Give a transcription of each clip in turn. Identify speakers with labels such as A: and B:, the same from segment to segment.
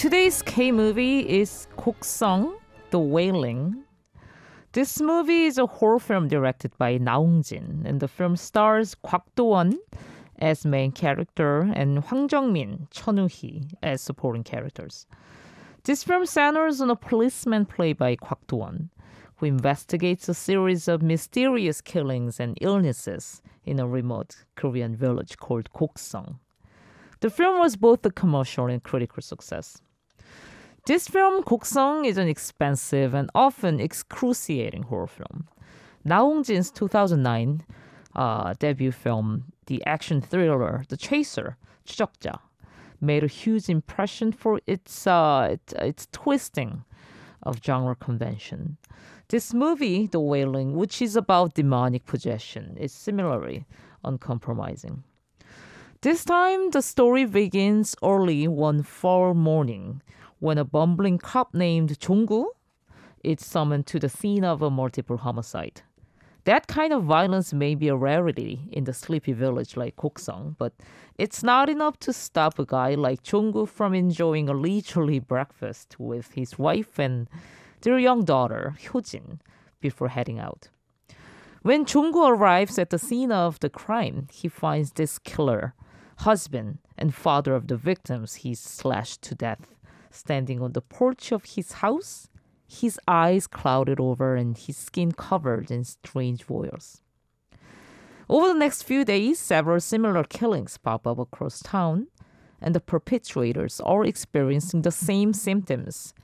A: Today's K movie is Koksong, The Wailing. This movie is a horror film directed by Na Hong-jin, and the film stars Kwak Do-won as main character and Hwang Jung-min, Chun Woo-hee as supporting characters. This film centers on a policeman played by Kwak Do-won, who investigates a series of mysterious killings and illnesses in a remote Korean village called Koksong. The film was both a commercial and critical success. This film, Koksong, is an expensive and often excruciating horror film. Naungjin's 2009 uh, debut film, the action thriller The Chaser, 추적자, made a huge impression for its, uh, its, its twisting of genre convention. This movie, The Wailing, which is about demonic possession, is similarly uncompromising. This time, the story begins early one fall morning when a bumbling cop named Jonggu is summoned to the scene of a multiple homicide. That kind of violence may be a rarity in the sleepy village like Koksong, but it's not enough to stop a guy like Jonggu from enjoying a leisurely breakfast with his wife and their young daughter, Hyojin, before heading out. When Jonggu arrives at the scene of the crime, he finds this killer, husband, and father of the victims he slashed to death standing on the porch of his house, his eyes clouded over and his skin covered in strange boils. Over the next few days, several similar killings pop up across town, and the perpetrators are experiencing the same symptoms.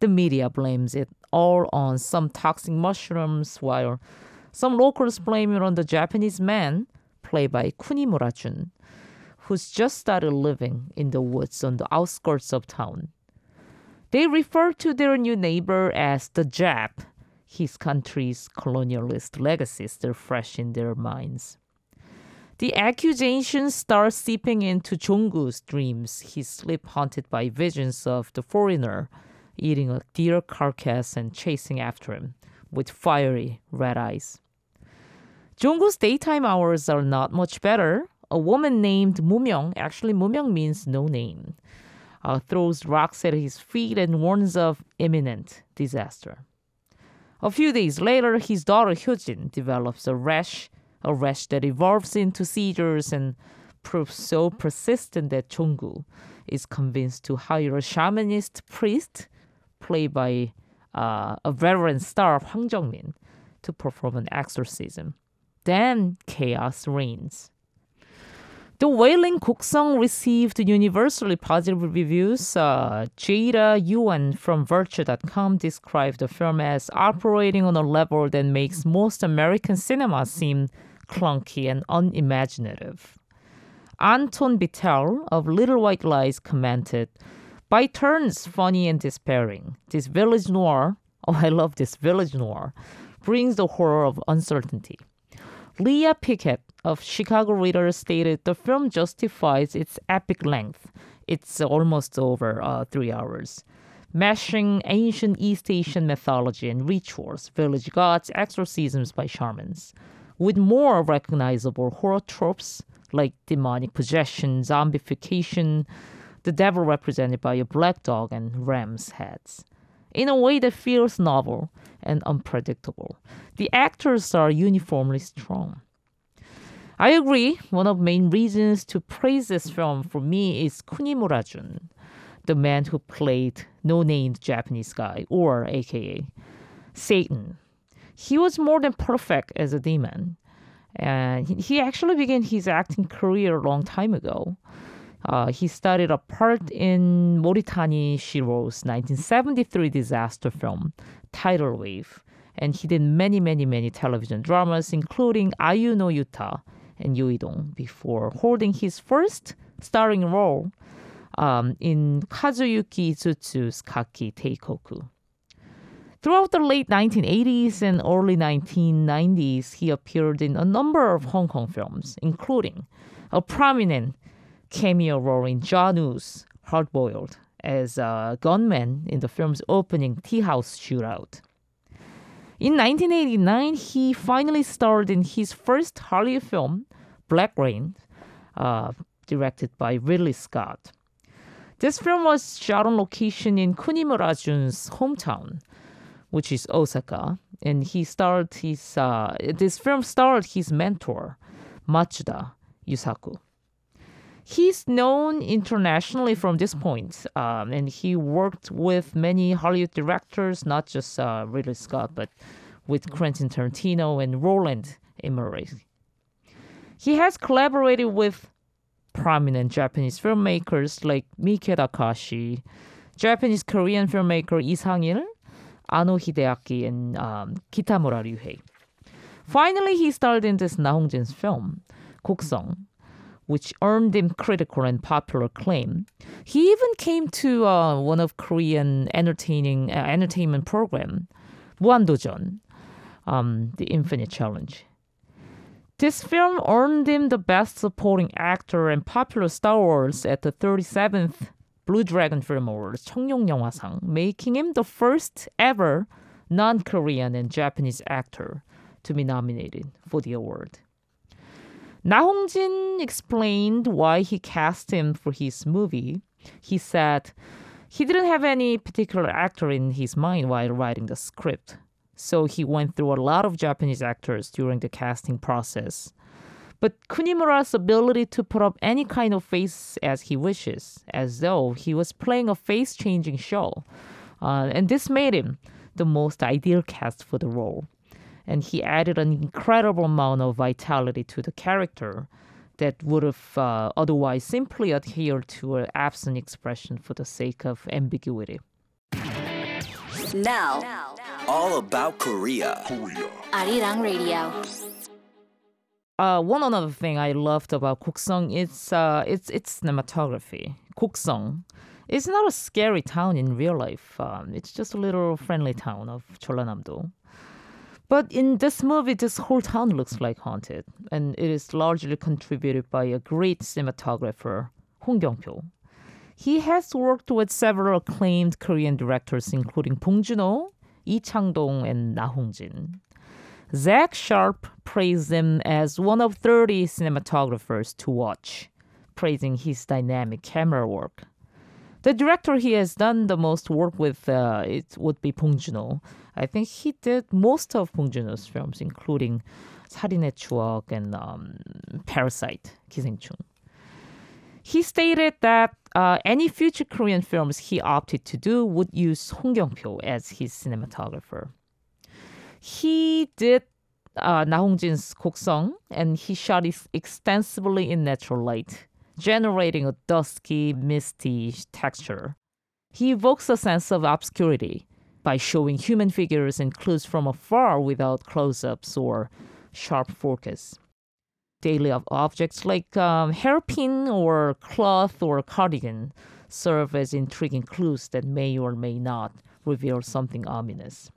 A: The media blames it all on some toxic mushrooms, while some locals blame it on the Japanese man, played by Kunimura Jun, who's just started living in the woods on the outskirts of town. They refer to their new neighbor as the Jap, his country's colonialist legacy still fresh in their minds. The accusations start seeping into Jonggu's dreams. He's sleep haunted by visions of the foreigner eating a deer carcass and chasing after him with fiery red eyes. Jonggu's daytime hours are not much better. A woman named Mumyong, actually Mumyong means no name, uh, throws rocks at his feet and warns of imminent disaster. A few days later, his daughter Hyojin develops a rash, a rash that evolves into seizures and proves so persistent that Jonggu is convinced to hire a shamanist priest, played by uh, a veteran star Hwang Jung-min, to perform an exorcism. Then chaos reigns. The Wailing Koksong received universally positive reviews. Uh, Jada Yuan from Vulture.com described the film as operating on a level that makes most American cinema seem clunky and unimaginative. Anton Bitel of Little White Lies commented, by turns funny and despairing, this village noir, oh, I love this village noir, brings the horror of uncertainty. Leah Pickett of Chicago Reader stated the film justifies its epic length. It's almost over uh, three hours. Mashing ancient East Asian mythology and rituals, village gods, exorcisms by shamans, with more recognizable horror tropes like demonic possession, zombification, the devil represented by a black dog and ram's heads. In a way that feels novel and unpredictable. The actors are uniformly strong. I agree. One of the main reasons to praise this film for me is Kunimura Jun, the man who played no-named Japanese guy, or AKA Satan. He was more than perfect as a demon, and he actually began his acting career a long time ago. Uh, he started a part in Moritani Shiro's 1973 disaster film, Tidal Wave, and he did many, many, many television dramas, including Ayu no Yuta and Yuidong before holding his first starring role um, in Kazuyuki Izutsu's Gaki Teikoku. Throughout the late 1980s and early 1990s, he appeared in a number of Hong Kong films, including a prominent cameo role in John Woo's Hard Boiled as a gunman in the film's opening tea house shootout. In 1989, he finally starred in his first Hollywood film, Black Rain, uh, directed by Ridley Scott. This film was shot on location in Kunimura Jun's hometown, which is Osaka, and he starred his. Uh, this film starred his mentor, Matsuda Yusaku. He's known internationally from this point, um, and he worked with many Hollywood directors, not just uh, Ridley Scott, but with Quentin Tarantino and Roland Emmerich. He has collaborated with prominent Japanese filmmakers like Miike Takashi, Japanese Korean filmmaker Lee Sang-il, Anno Hideaki, and um, Kitamura Ryuhei. Finally, he starred in this Na Hong-jin's film, Koksong, which earned him critical and popular acclaim. He even came to uh, one of Korean entertaining uh, entertainment program, Muhan Dojeon, um, the Infinite Challenge. This film earned him the Best Supporting Actor and Popular Star Awards at the 37th Blue Dragon Film Awards 청룡 영화상, making him the first ever non-Korean and Japanese actor to be nominated for the award. Na Hong-jin explained why he cast him for his movie. He said he didn't have any particular actor in his mind while writing the script. So he went through a lot of Japanese actors during the casting process. But Kunimura's ability to put up any kind of face as he wishes, as though he was playing a face changing show. Uh, and this made him the most ideal cast for the role. And he added an incredible amount of vitality to the character that would have uh, otherwise simply adhered to an absent expression for the sake of ambiguity.
B: Now,
C: All about Korea.
B: Arirang Radio.
A: Uh, one another thing I loved about Koksong is uh, its its cinematography. Koksong is not a scary town in real life. Um, it's just a little friendly town of Jeollanam-do. But in this movie, this whole town looks like haunted, and it is largely contributed by a great cinematographer, Hong Kyung-pyo. He has worked with several acclaimed Korean directors, including Bong Joon-ho, Lee Chang-dong, and Na Hong-jin. Zach Sharp praised him as one of 30 cinematographers to watch, praising his dynamic camera work. The director he has done the most work with uh, it would be Bong Joon-ho. I think he did most of Bong Joon-ho's films, including 살인의 추억 and um, Parasite, 기생충. He stated that uh, any future Korean films he opted to do would use Hong Kyung-pyo as his cinematographer. He did uh, Na Hong-jin's Koksong, and he shot it extensively in natural light, generating a dusky, misty texture. He evokes a sense of obscurity by showing human figures and clues from afar without close-ups or sharp focus. Daily ob- objects like um, hairpin or cloth or cardigan serve as intriguing clues that may or may not reveal something ominous.